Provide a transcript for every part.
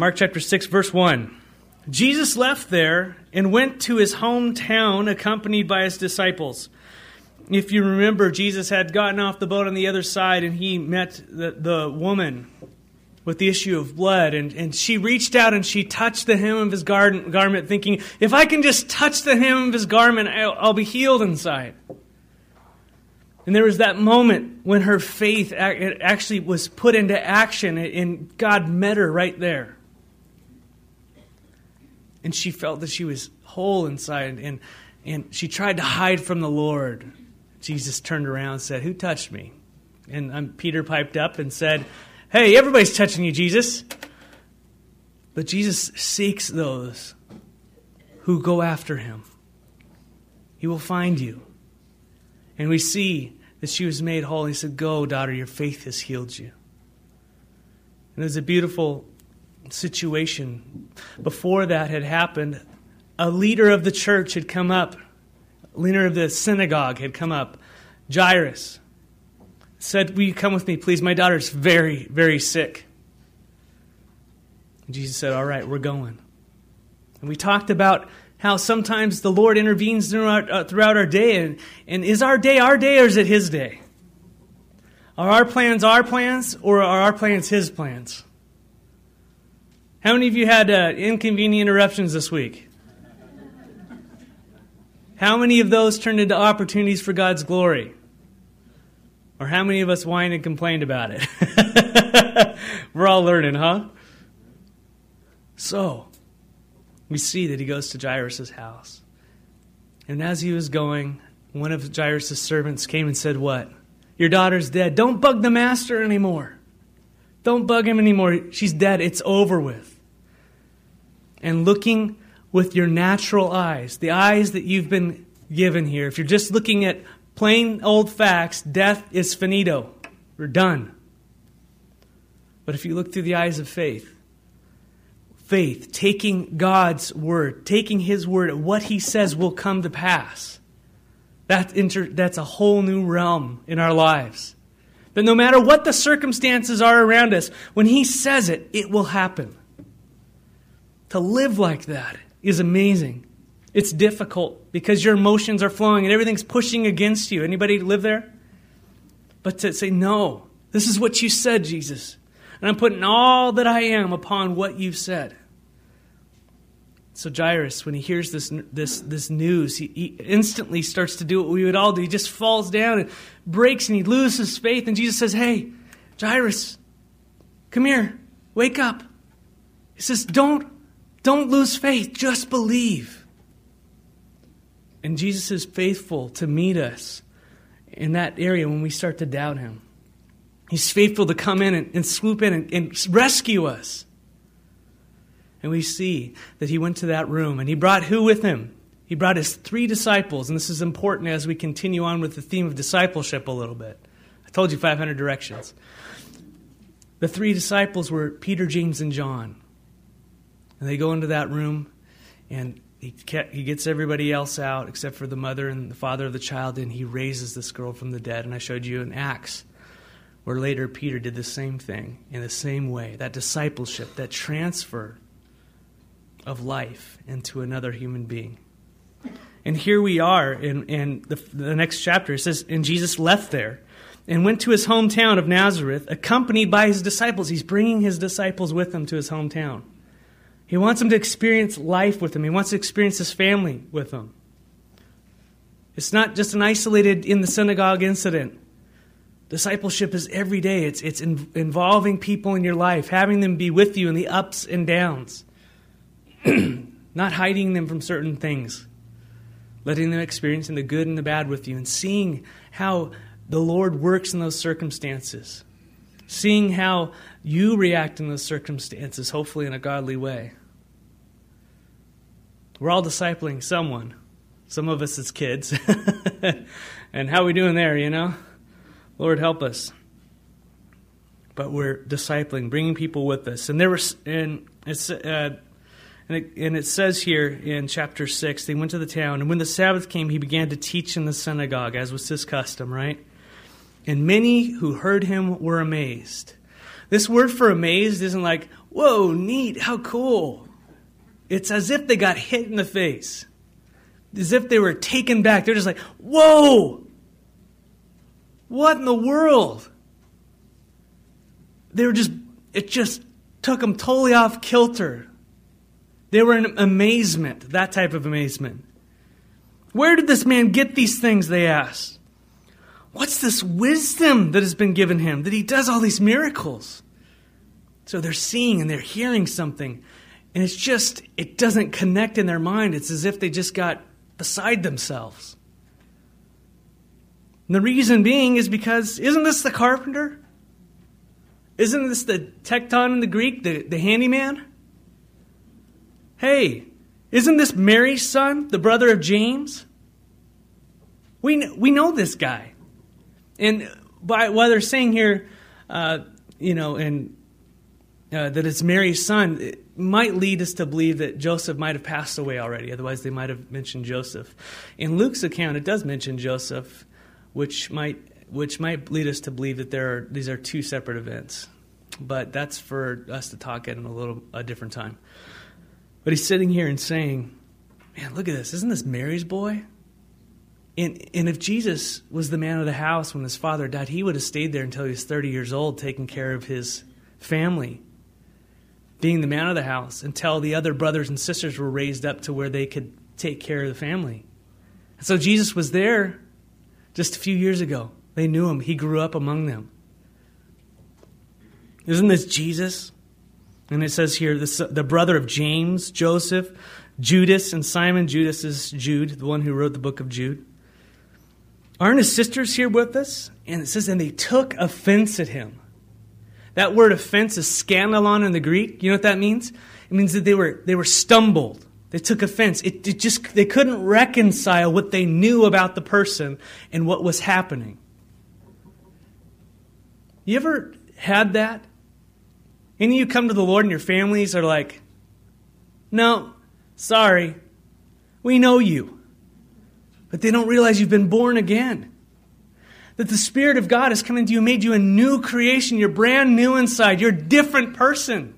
Mark chapter 6, verse 1. Jesus left there and went to his hometown accompanied by his disciples. If you remember, Jesus had gotten off the boat on the other side and he met the, the woman with the issue of blood. And, and she reached out and she touched the hem of his garden, garment, thinking, if I can just touch the hem of his garment, I'll, I'll be healed inside. And there was that moment when her faith actually was put into action and God met her right there. And she felt that she was whole inside and, and she tried to hide from the Lord. Jesus turned around and said, Who touched me? And um, Peter piped up and said, Hey, everybody's touching you, Jesus. But Jesus seeks those who go after him. He will find you. And we see that she was made whole. He said, Go, daughter, your faith has healed you. And there's a beautiful situation. Before that had happened, a leader of the church had come up, leader of the synagogue had come up, Jairus. Said, Will you come with me, please? My daughter's very, very sick. And Jesus said, All right, we're going. And we talked about how sometimes the Lord intervenes throughout, uh, throughout our day. And, and is our day our day or is it His day? Are our plans our plans or are our plans His plans? How many of you had uh, inconvenient interruptions this week? How many of those turned into opportunities for God's glory? Or how many of us whined and complained about it? We're all learning, huh? So, we see that he goes to Jairus' house. And as he was going, one of Jairus' servants came and said, What? Your daughter's dead. Don't bug the master anymore. Don't bug him anymore. She's dead. It's over with. And looking with your natural eyes, the eyes that you've been given here, if you're just looking at plain old facts, death is finito. We're done. But if you look through the eyes of faith, faith, taking God's word, taking His word, what He says will come to pass. That inter- that's a whole new realm in our lives. That no matter what the circumstances are around us, when He says it, it will happen. To live like that is amazing. It's difficult because your emotions are flowing and everything's pushing against you. Anybody live there? But to say, no, this is what you said, Jesus. And I'm putting all that I am upon what you've said. So Jairus, when he hears this, this, this news, he, he, instantly starts to do what we would all do. He just falls down and breaks and he loses faith. And Jesus says, Hey, Jairus, come here, wake up. He says, Don't, don't lose faith, just believe. And Jesus is faithful to meet us in that area when we start to doubt him. He's faithful to come in and, and swoop in and, and rescue us. And we see that he went to that room and he brought who with him? He brought his three disciples. And this is important as we continue on with the theme of discipleship a little bit. I told you 500 directions. The three disciples were Peter, James, and John. And they go into that room and he, he gets everybody else out except for the mother and the father of the child, and he raises this girl from the dead. And I showed you in Acts where later Peter did the same thing in the same way that discipleship, that transfer of life into another human being. And here we are in, in the, the next chapter. It says, And Jesus left there and went to his hometown of Nazareth, accompanied by his disciples. He's bringing his disciples with him to his hometown. He wants them to experience life with him, he wants to experience his family with him. It's not just an isolated in the synagogue incident. Discipleship is every day. It's, it's in, involving people in your life, having them be with you in the ups and downs. not hiding them from certain things, letting them experience the good and the bad with you, and seeing how the Lord works in those circumstances, seeing how you react in those circumstances, hopefully in a godly way. We're all discipling someone. Some of us as kids. and how we doing there, you know? Lord help us. But we're discipling, bringing people with us. And there was, and it's, uh, and it, and it says here in chapter 6 they went to the town, and when the Sabbath came, he began to teach in the synagogue, as was his custom, right? And many who heard him were amazed. This word for amazed isn't like, whoa, neat, how cool. It's as if they got hit in the face, as if they were taken back. They're just like, whoa, what in the world? They were just, it just took them totally off kilter. They were in amazement, that type of amazement. Where did this man get these things? They asked. What's this wisdom that has been given him that he does all these miracles? So they're seeing and they're hearing something, and it's just, it doesn't connect in their mind. It's as if they just got beside themselves. And the reason being is because, isn't this the carpenter? Isn't this the tekton in the Greek, the, the handyman? Hey, isn't this Mary's son, the brother of James? We, we know this guy. And by, what they're saying here, uh, you know, and uh, that it's Mary's son, it might lead us to believe that Joseph might have passed away already. Otherwise, they might have mentioned Joseph. In Luke's account, it does mention Joseph, which might which might lead us to believe that there are these are two separate events. But that's for us to talk at in a little a different time. But he's sitting here and saying, Man, look at this. Isn't this Mary's boy? And, and if Jesus was the man of the house when his father died, he would have stayed there until he was 30 years old, taking care of his family, being the man of the house, until the other brothers and sisters were raised up to where they could take care of the family. And so Jesus was there just a few years ago. They knew him, he grew up among them. Isn't this Jesus? And it says here, the brother of James, Joseph, Judas, and Simon. Judas is Jude, the one who wrote the book of Jude. Aren't his sisters here with us? And it says, and they took offense at him. That word offense is scandalon in the Greek. You know what that means? It means that they were, they were stumbled. They took offense. It, it just, they couldn't reconcile what they knew about the person and what was happening. You ever had that? Any of you come to the Lord and your families are like, no, sorry, we know you. But they don't realize you've been born again. That the Spirit of God has come into you made you a new creation. You're brand new inside. You're a different person.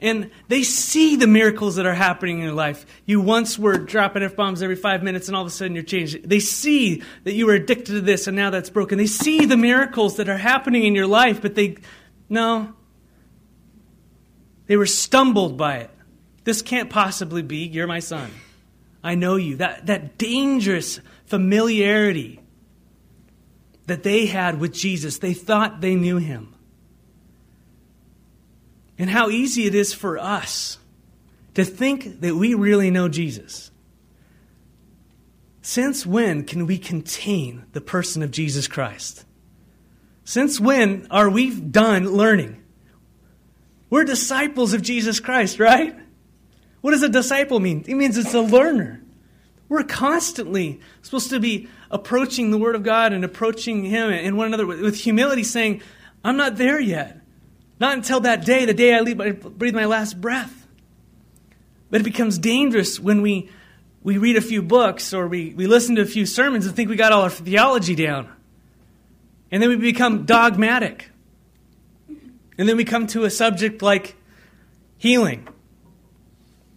And they see the miracles that are happening in your life. You once were dropping F bombs every five minutes, and all of a sudden you're changed. They see that you were addicted to this, and now that's broken. They see the miracles that are happening in your life, but they, no. They were stumbled by it. This can't possibly be. You're my son. I know you. That, that dangerous familiarity that they had with Jesus, they thought they knew him. And how easy it is for us to think that we really know Jesus. Since when can we contain the person of Jesus Christ? Since when are we done learning? We're disciples of Jesus Christ, right? What does a disciple mean? It means it's a learner. We're constantly supposed to be approaching the Word of God and approaching Him and one another with humility, saying, I'm not there yet. Not until that day, the day I leave, breathe my last breath. But it becomes dangerous when we, we read a few books or we, we listen to a few sermons and think we got all our theology down. And then we become dogmatic. And then we come to a subject like healing,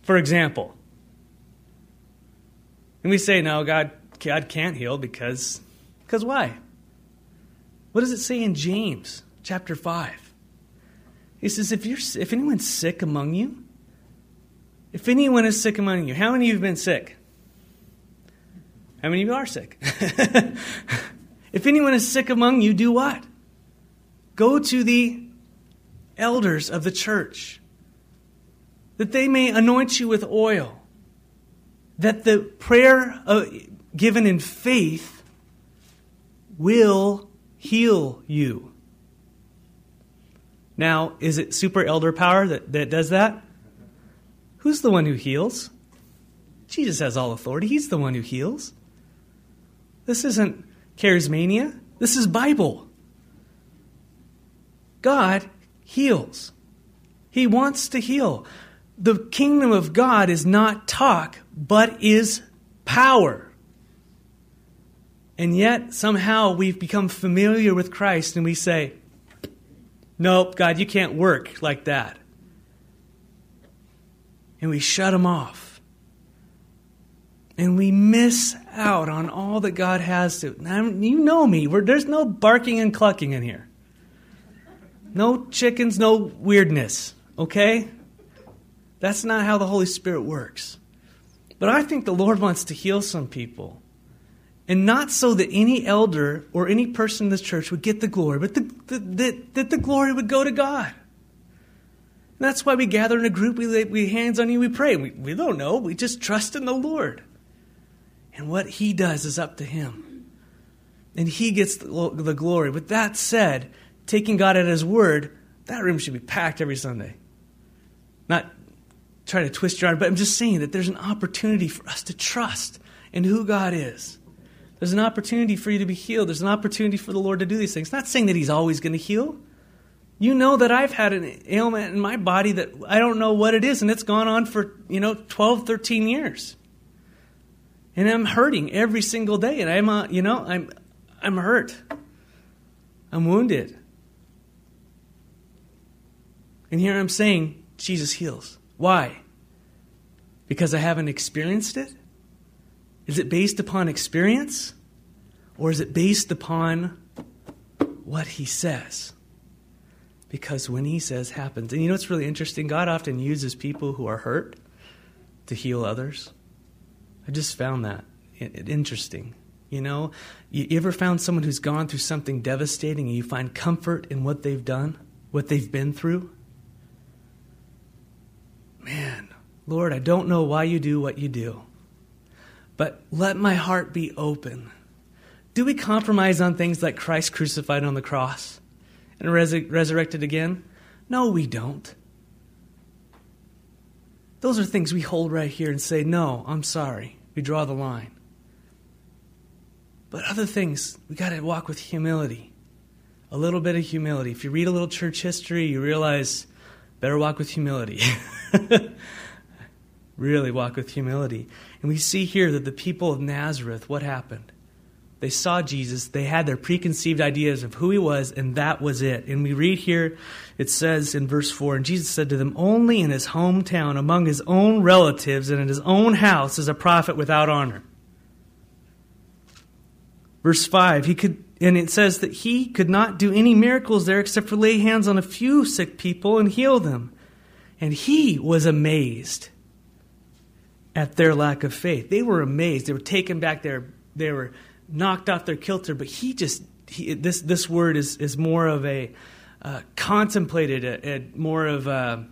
for example. And we say, no, God, God can't heal because, because why? What does it say in James chapter 5? He says, if, you're, if anyone's sick among you, if anyone is sick among you, how many of you have been sick? How many of you are sick? If anyone is sick among you, do what? Go to the elders of the church, that they may anoint you with oil, that the prayer uh, given in faith will heal you. Now, is it super elder power that, that does that? Who's the one who heals? Jesus has all authority. He's the one who heals. This isn't charismania. This is Bible. God heals. He wants to heal. The kingdom of God is not talk, but is power. And yet, somehow, we've become familiar with Christ and we say, Nope, God, you can't work like that. And we shut him off. And we miss out on all that God has to. Now, you know me. there's no barking and clucking in here. No chickens, no weirdness. Okay? That's not how the Holy Spirit works. But I think the Lord wants to heal some people. And not so that any elder or any person in this church would get the glory, but the, the, the, that the glory would go to God. And that's why we gather in a group, we lay we hands on you, we pray. We, we don't know, we just trust in the Lord. And what He does is up to Him. And He gets the, the glory. With that said, taking God at His word, that room should be packed every Sunday. Not try to twist your arm, but I'm just saying that there's an opportunity for us to trust in who God is. There's an opportunity for you to be healed. There's an opportunity for the Lord to do these things. Not saying that He's always going to heal. You know that I've had an ailment in my body that I don't know what it is, and it's gone on for, you know, 12, 13 years. And I'm hurting every single day, and I'm, uh, you know, I'm, I'm hurt. I'm wounded. And here I'm saying, Jesus heals. Why? Because I haven't experienced it? Is it based upon experience? Or is it based upon what he says? Because when he says happens. And you know what's really interesting? God often uses people who are hurt to heal others. I just found that interesting. You know, you ever found someone who's gone through something devastating and you find comfort in what they've done, what they've been through? Man, Lord, I don't know why you do what you do. But let my heart be open. Do we compromise on things like Christ crucified on the cross and res- resurrected again? No, we don't. Those are things we hold right here and say, no, I'm sorry. We draw the line. But other things, we got to walk with humility. A little bit of humility. If you read a little church history, you realize better walk with humility. really walk with humility. And we see here that the people of Nazareth, what happened? They saw Jesus, they had their preconceived ideas of who he was, and that was it. And we read here, it says in verse 4 And Jesus said to them, Only in his hometown, among his own relatives, and in his own house is a prophet without honor. Verse 5, he could, and it says that he could not do any miracles there except for lay hands on a few sick people and heal them. And he was amazed at their lack of faith. They were amazed. They were taken back there. They were knocked off their kilter. But he just, he, this, this word is, is more of a uh, contemplated, a, a, more of a,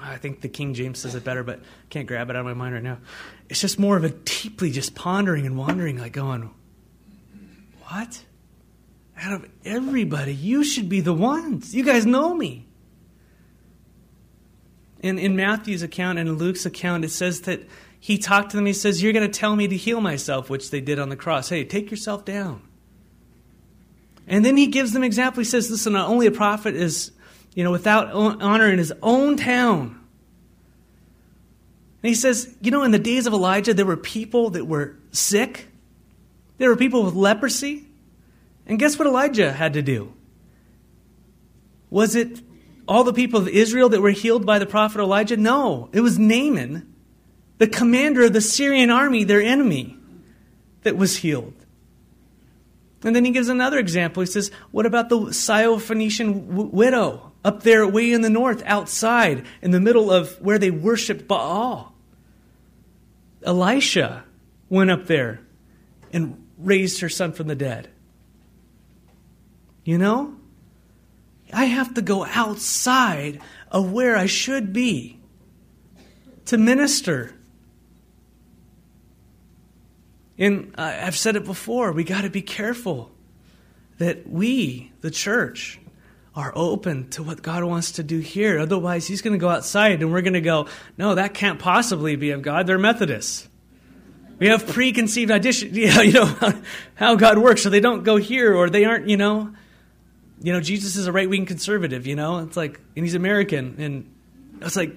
I think the King James says it better, but I can't grab it out of my mind right now. It's just more of a deeply just pondering and wondering, like going, what? Out of everybody, you should be the ones. You guys know me. In, in Matthew's account and Luke's account, it says that he talked to them. He says, You're going to tell me to heal myself, which they did on the cross. Hey, take yourself down. And then he gives them example. He says, Listen, only a prophet is, you know, without honor in his own town. And he says, You know, in the days of Elijah, there were people that were sick, there were people with leprosy. And guess what Elijah had to do? Was it all the people of Israel that were healed by the prophet Elijah? No, it was Naaman, the commander of the Syrian army, their enemy, that was healed. And then he gives another example. He says, What about the Syrophoenician w- widow up there, way in the north, outside, in the middle of where they worshiped Baal? Elisha went up there and raised her son from the dead. You know? I have to go outside of where I should be to minister. And I've said it before, we got to be careful that we, the church, are open to what God wants to do here. Otherwise, He's going to go outside and we're going to go, no, that can't possibly be of God. They're Methodists. We have preconceived ideas, you know, how God works, so they don't go here or they aren't, you know you know, Jesus is a right wing conservative, you know? It's like, and he's American. And it's like,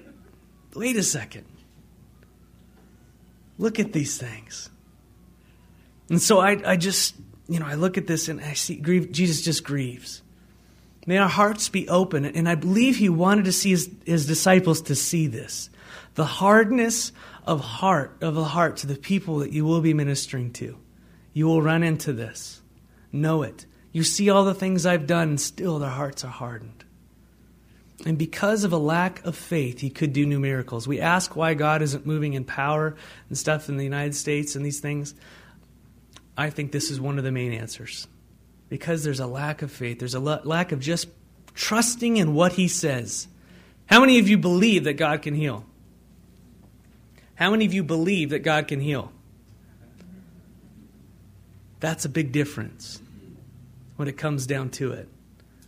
wait a second. Look at these things. And so I, I just, you know, I look at this and I see grieve, Jesus just grieves. May our hearts be open. And I believe he wanted to see his, his disciples to see this. The hardness of heart, of the heart to the people that you will be ministering to. You will run into this. Know it. You see all the things I've done, and still their hearts are hardened. And because of a lack of faith, he could do new miracles. We ask why God isn't moving in power and stuff in the United States and these things. I think this is one of the main answers. Because there's a lack of faith, there's a lack of just trusting in what he says. How many of you believe that God can heal? How many of you believe that God can heal? That's a big difference when it comes down to it.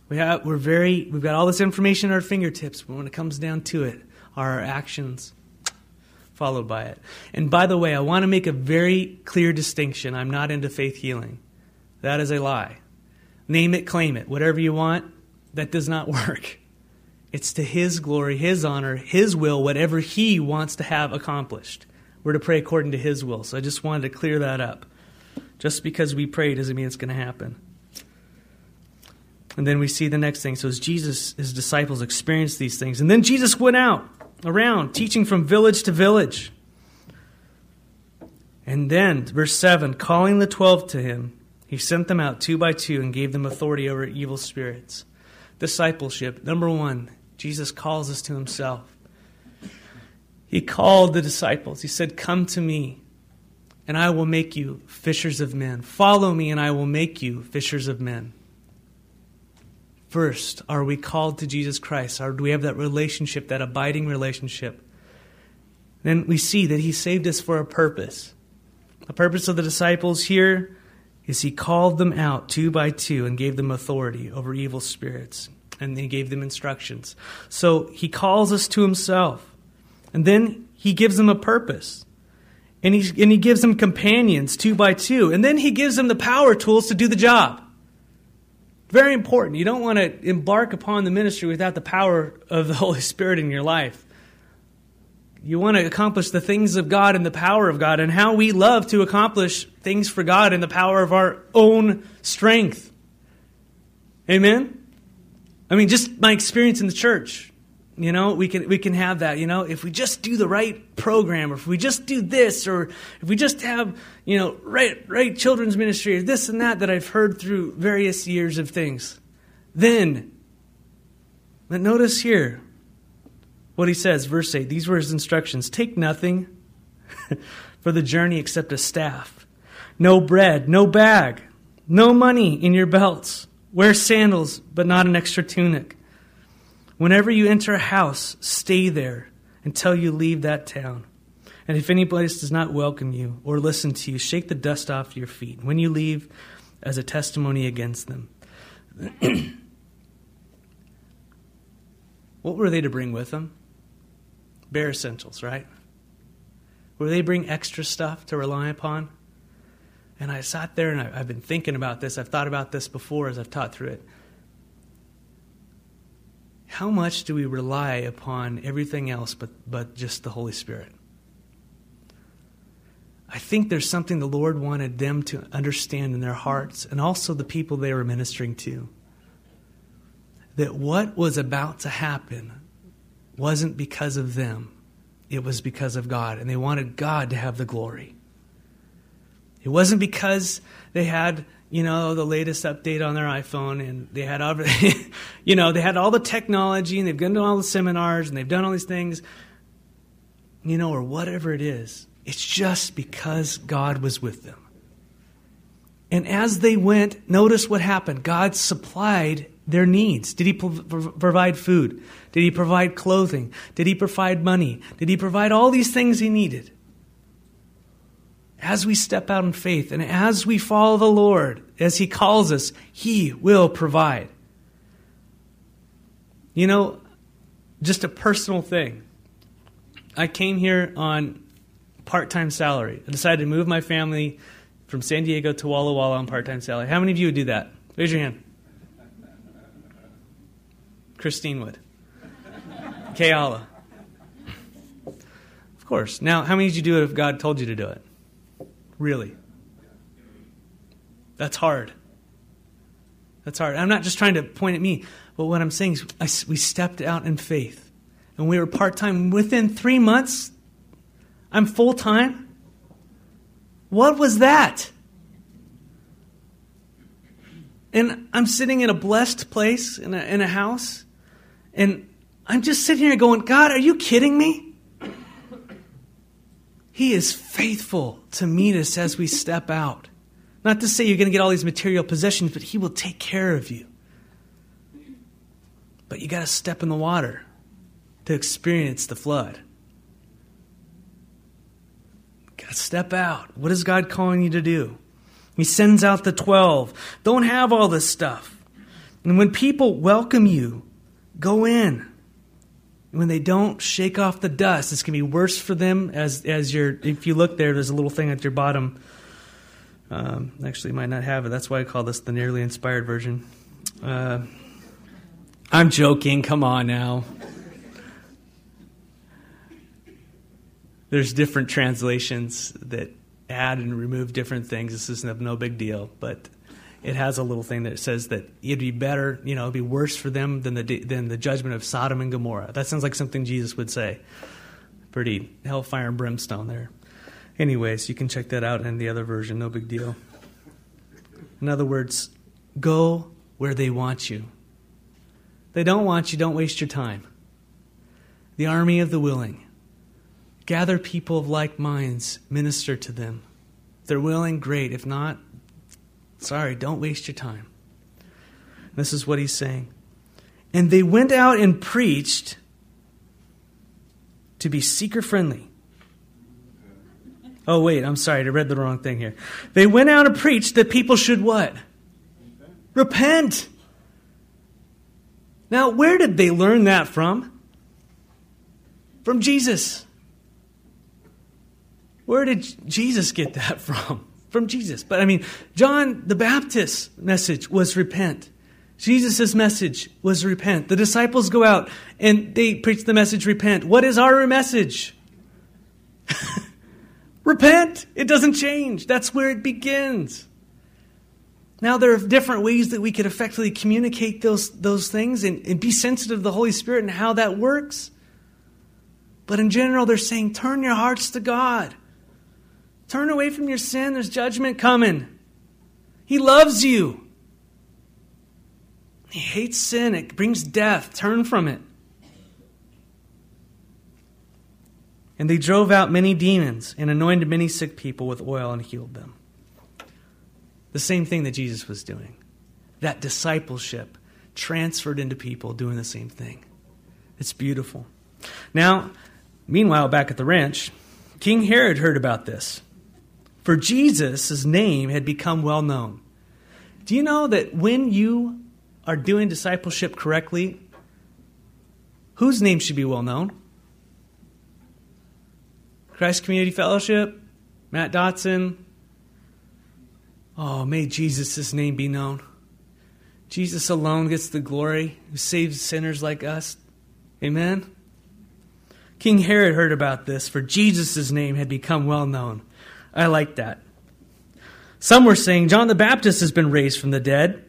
We have, we're very, we've got all this information at our fingertips, but when it comes down to it, are our actions followed by it? And by the way, I want to make a very clear distinction. I'm not into faith healing. That is a lie. Name it, claim it, whatever you want. That does not work. It's to His glory, His honor, His will, whatever He wants to have accomplished. We're to pray according to His will. So I just wanted to clear that up. Just because we pray doesn't mean it's going to happen. And then we see the next thing. So as Jesus, his disciples experienced these things. And then Jesus went out around, teaching from village to village. And then, verse 7, calling the twelve to him, he sent them out two by two and gave them authority over evil spirits. Discipleship. Number one, Jesus calls us to himself. He called the disciples. He said, Come to me, and I will make you fishers of men. Follow me, and I will make you fishers of men. First, are we called to Jesus Christ? Or do we have that relationship, that abiding relationship? Then we see that He saved us for a purpose. The purpose of the disciples here is He called them out two by two and gave them authority over evil spirits. And He gave them instructions. So He calls us to Himself. And then He gives them a purpose. And he, and he gives them companions two by two. And then He gives them the power tools to do the job. Very important. You don't want to embark upon the ministry without the power of the Holy Spirit in your life. You want to accomplish the things of God and the power of God, and how we love to accomplish things for God in the power of our own strength. Amen? I mean, just my experience in the church. You know, we can we can have that. You know, if we just do the right program, or if we just do this, or if we just have you know right right children's ministry, or this and that that I've heard through various years of things, then. But notice here what he says, verse eight. These were his instructions: Take nothing for the journey except a staff, no bread, no bag, no money in your belts. Wear sandals, but not an extra tunic. Whenever you enter a house, stay there until you leave that town. And if any place does not welcome you or listen to you, shake the dust off your feet when you leave as a testimony against them. what were they to bring with them? Bare essentials, right? Were they bring extra stuff to rely upon? And I sat there and I, have been thinking about this. I've thought about this before as I've taught through it how much do we rely upon everything else but, but just the Holy Spirit? I think there's something the Lord wanted them to understand in their hearts and also the people they were ministering to. That what was about to happen wasn't because of them, it was because of God. And they wanted God to have the glory. It wasn't because they had you know, the latest update on their iPhone, and they had, all, you know, they had all the technology, and they've gone to all the seminars, and they've done all these things, you know, or whatever it is. It's just because God was with them. And as they went, notice what happened. God supplied their needs. Did He provide food? Did He provide clothing? Did He provide money? Did He provide all these things He needed? As we step out in faith and as we follow the Lord, as He calls us, He will provide. You know, just a personal thing. I came here on part time salary. I decided to move my family from San Diego to Walla Walla on part time salary. How many of you would do that? Raise your hand. Christine would. Kayala. Of course. Now, how many did you do it if God told you to do it? Really. That's hard. That's hard. I'm not just trying to point at me, but what I'm saying is I, we stepped out in faith. And we were part time. Within three months, I'm full time. What was that? And I'm sitting in a blessed place in a, in a house, and I'm just sitting here going, God, are you kidding me? He is faithful to meet us as we step out. Not to say you're going to get all these material possessions, but He will take care of you. But you got to step in the water to experience the flood. Got to step out. What is God calling you to do? He sends out the 12. Don't have all this stuff. And when people welcome you, go in when they don't shake off the dust, it's going to be worse for them. As as you're, if you look there, there's a little thing at your bottom. Um, actually, might not have it. That's why I call this the nearly inspired version. Uh, I'm joking. Come on now. There's different translations that add and remove different things. This is no big deal, but it has a little thing that says that it'd be better, you know, it'd be worse for them than the than the judgment of Sodom and Gomorrah. That sounds like something Jesus would say. Pretty hellfire and brimstone there. Anyways, you can check that out in the other version. No big deal. In other words, go where they want you. They don't want you, don't waste your time. The army of the willing. Gather people of like minds, minister to them. If they're willing, great. If not, Sorry, don't waste your time. This is what he's saying. And they went out and preached to be seeker friendly. Oh, wait, I'm sorry, I read the wrong thing here. They went out and preached that people should what? Repent. Now, where did they learn that from? From Jesus. Where did Jesus get that from? From Jesus. But I mean, John the Baptist's message was repent. Jesus' message was repent. The disciples go out and they preach the message repent. What is our message? repent. It doesn't change. That's where it begins. Now, there are different ways that we could effectively communicate those, those things and, and be sensitive to the Holy Spirit and how that works. But in general, they're saying, turn your hearts to God. Turn away from your sin. There's judgment coming. He loves you. He hates sin. It brings death. Turn from it. And they drove out many demons and anointed many sick people with oil and healed them. The same thing that Jesus was doing. That discipleship transferred into people doing the same thing. It's beautiful. Now, meanwhile, back at the ranch, King Herod heard about this. For Jesus' name had become well known. Do you know that when you are doing discipleship correctly, whose name should be well known? Christ Community Fellowship, Matt Dotson. Oh, may Jesus' name be known. Jesus alone gets the glory, who saves sinners like us. Amen. King Herod heard about this, for Jesus' name had become well known. I like that. Some were saying John the Baptist has been raised from the dead,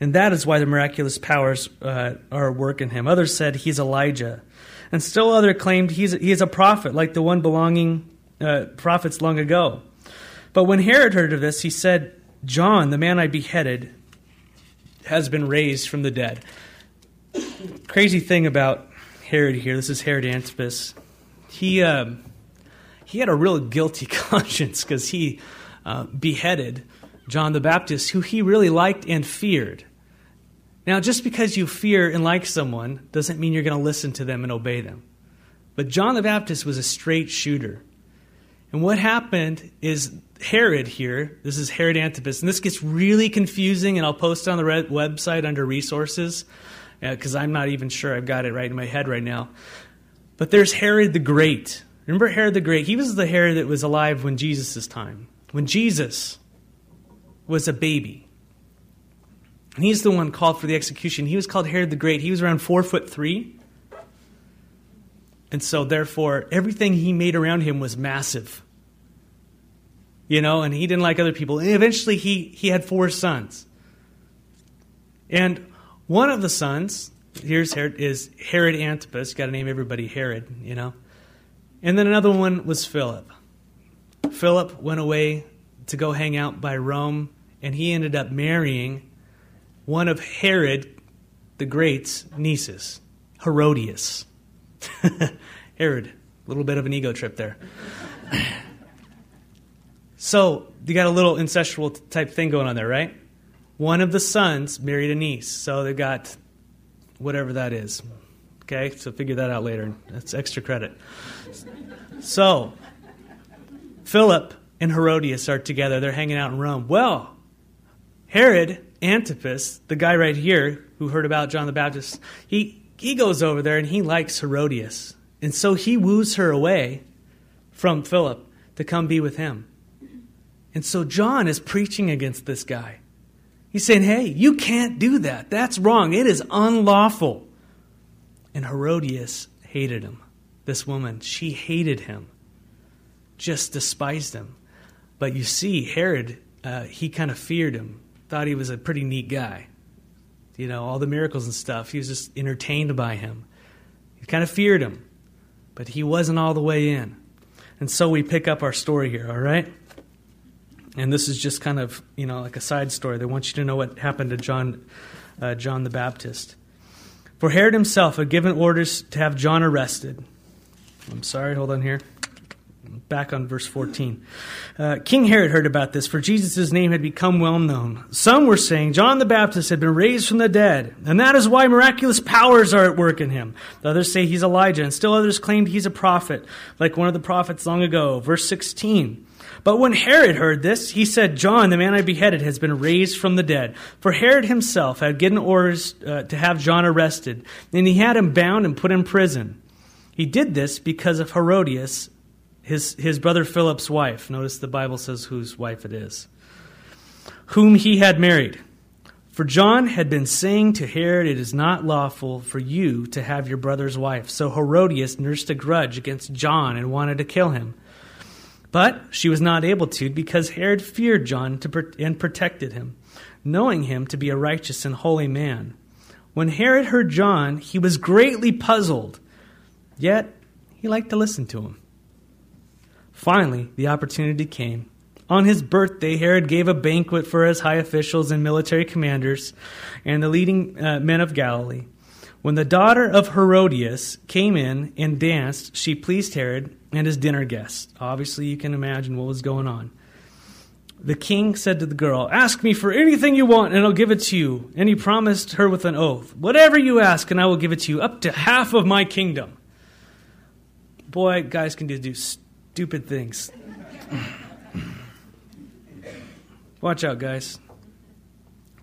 and that is why the miraculous powers uh, are at work in him. Others said he's Elijah, and still other claimed he's he is a prophet, like the one belonging uh, prophets long ago. But when Herod heard of this, he said, "John, the man I beheaded, has been raised from the dead." Crazy thing about Herod here. This is Herod Antipas. He. Um, he had a real guilty conscience because he uh, beheaded John the Baptist, who he really liked and feared. Now, just because you fear and like someone doesn't mean you're going to listen to them and obey them. But John the Baptist was a straight shooter. And what happened is Herod here, this is Herod Antipas, and this gets really confusing, and I'll post it on the website under resources because uh, I'm not even sure I've got it right in my head right now. But there's Herod the Great. Remember Herod the Great? He was the Herod that was alive when Jesus' time, when Jesus was a baby. And he's the one called for the execution. He was called Herod the Great. He was around four foot three. And so, therefore, everything he made around him was massive. You know, and he didn't like other people. And eventually, he, he had four sons. And one of the sons, here's Herod, is Herod Antipas. Got to name everybody Herod, you know. And then another one was Philip. Philip went away to go hang out by Rome, and he ended up marrying one of Herod the Great's nieces, Herodias. Herod, a little bit of an ego trip there. so you got a little incestual type thing going on there, right? One of the sons married a niece, so they got whatever that is. Okay, so figure that out later. That's extra credit. So, Philip and Herodias are together. They're hanging out in Rome. Well, Herod Antipas, the guy right here who heard about John the Baptist, he, he goes over there and he likes Herodias. And so he woos her away from Philip to come be with him. And so John is preaching against this guy. He's saying, hey, you can't do that. That's wrong. It is unlawful. And Herodias hated him. This woman, she hated him, just despised him. But you see, Herod, uh, he kind of feared him, thought he was a pretty neat guy. You know, all the miracles and stuff. He was just entertained by him. He kind of feared him, but he wasn't all the way in. And so we pick up our story here, all right? And this is just kind of, you know, like a side story. They want you to know what happened to John, uh, John the Baptist. For Herod himself had given orders to have John arrested. I'm sorry, hold on here. Back on verse 14. Uh, King Herod heard about this, for Jesus' name had become well known. Some were saying John the Baptist had been raised from the dead, and that is why miraculous powers are at work in him. The others say he's Elijah, and still others claimed he's a prophet, like one of the prophets long ago. Verse 16. But when Herod heard this, he said, John, the man I beheaded, has been raised from the dead. For Herod himself had given orders uh, to have John arrested, and he had him bound and put in prison. He did this because of Herodias, his, his brother Philip's wife. Notice the Bible says whose wife it is. Whom he had married. For John had been saying to Herod, It is not lawful for you to have your brother's wife. So Herodias nursed a grudge against John and wanted to kill him. But she was not able to because Herod feared John to, and protected him, knowing him to be a righteous and holy man. When Herod heard John, he was greatly puzzled, yet he liked to listen to him. Finally, the opportunity came. On his birthday, Herod gave a banquet for his high officials and military commanders and the leading uh, men of Galilee. When the daughter of Herodias came in and danced, she pleased Herod and his dinner guests. Obviously, you can imagine what was going on. The king said to the girl, Ask me for anything you want, and I'll give it to you. And he promised her with an oath, Whatever you ask, and I will give it to you, up to half of my kingdom. Boy, guys can do stupid things. Watch out, guys.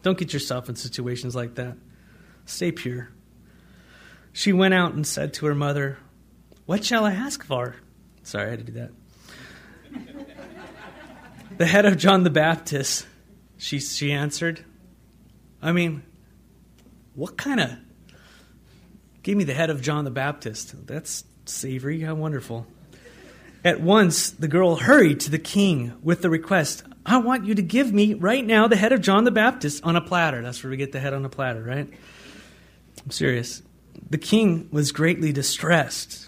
Don't get yourself in situations like that. Stay pure. She went out and said to her mother, What shall I ask for? Sorry, I had to do that. the head of John the Baptist, she, she answered. I mean, what kind of. Give me the head of John the Baptist. That's savory. How wonderful. At once, the girl hurried to the king with the request I want you to give me right now the head of John the Baptist on a platter. That's where we get the head on a platter, right? I'm serious. The king was greatly distressed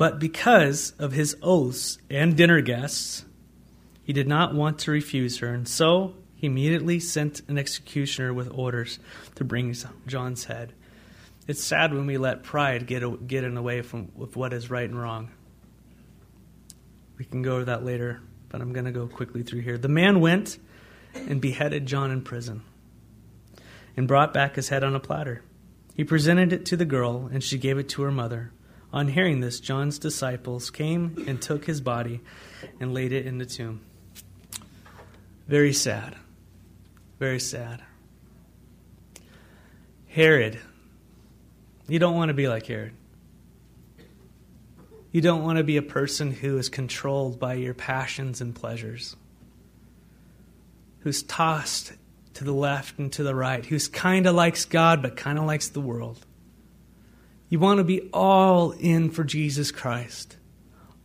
but because of his oaths and dinner guests, he did not want to refuse her, and so he immediately sent an executioner with orders to bring John's head. It's sad when we let pride get, get in the way from with what is right and wrong. We can go over that later, but I'm going to go quickly through here. The man went and beheaded John in prison and brought back his head on a platter. He presented it to the girl, and she gave it to her mother. On hearing this, John's disciples came and took his body and laid it in the tomb. Very sad. Very sad. Herod. You don't want to be like Herod. You don't want to be a person who is controlled by your passions and pleasures, who's tossed to the left and to the right, who's kind of likes God but kind of likes the world. You want to be all in for Jesus Christ.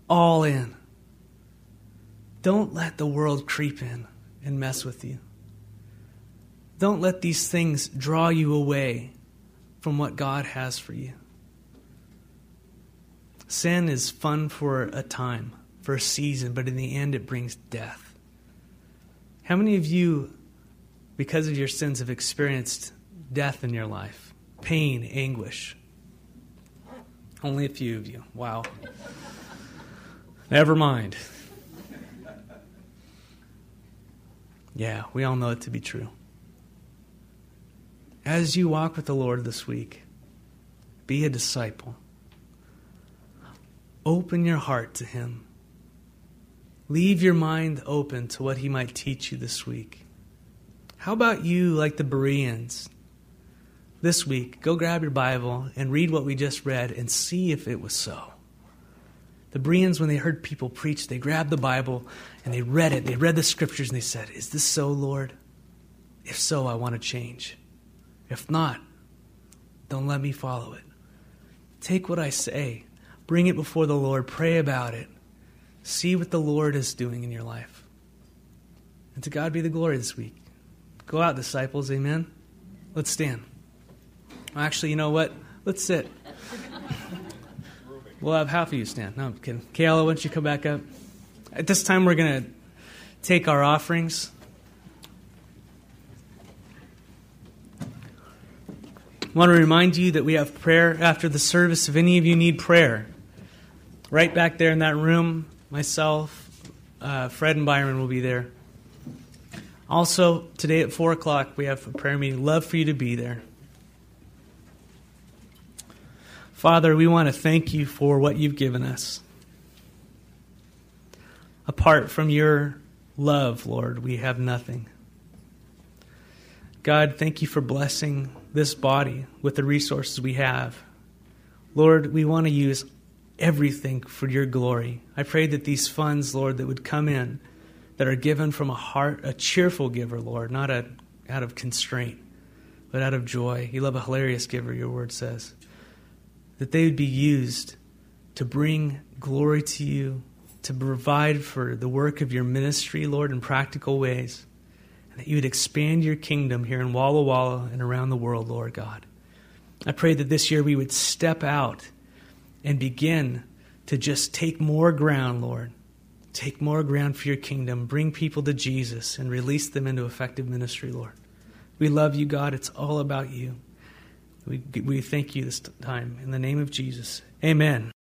All in. Don't let the world creep in and mess with you. Don't let these things draw you away from what God has for you. Sin is fun for a time, for a season, but in the end it brings death. How many of you, because of your sins, have experienced death in your life? Pain, anguish? Only a few of you. Wow. Never mind. Yeah, we all know it to be true. As you walk with the Lord this week, be a disciple. Open your heart to Him. Leave your mind open to what He might teach you this week. How about you, like the Bereans? This week, go grab your Bible and read what we just read and see if it was so. The Bereans, when they heard people preach, they grabbed the Bible and they read it. They read the scriptures and they said, Is this so, Lord? If so, I want to change. If not, don't let me follow it. Take what I say, bring it before the Lord, pray about it, see what the Lord is doing in your life. And to God be the glory this week. Go out, disciples. Amen. Let's stand. Actually, you know what? Let's sit. We'll have half of you stand. No, I'm kidding. Kayla, why don't you come back up? At this time, we're going to take our offerings. I want to remind you that we have prayer after the service. If any of you need prayer, right back there in that room, myself, uh, Fred, and Byron will be there. Also, today at 4 o'clock, we have a prayer meeting. Love for you to be there. Father, we want to thank you for what you've given us. Apart from your love, Lord, we have nothing. God, thank you for blessing this body with the resources we have. Lord, we want to use everything for your glory. I pray that these funds, Lord, that would come in, that are given from a heart, a cheerful giver, Lord, not a, out of constraint, but out of joy. You love a hilarious giver, your word says that they would be used to bring glory to you, to provide for the work of your ministry, Lord, in practical ways, and that you would expand your kingdom here in Walla Walla and around the world, Lord God. I pray that this year we would step out and begin to just take more ground, Lord. Take more ground for your kingdom. Bring people to Jesus and release them into effective ministry, Lord. We love you, God. It's all about you. We, we thank you this time. In the name of Jesus, amen.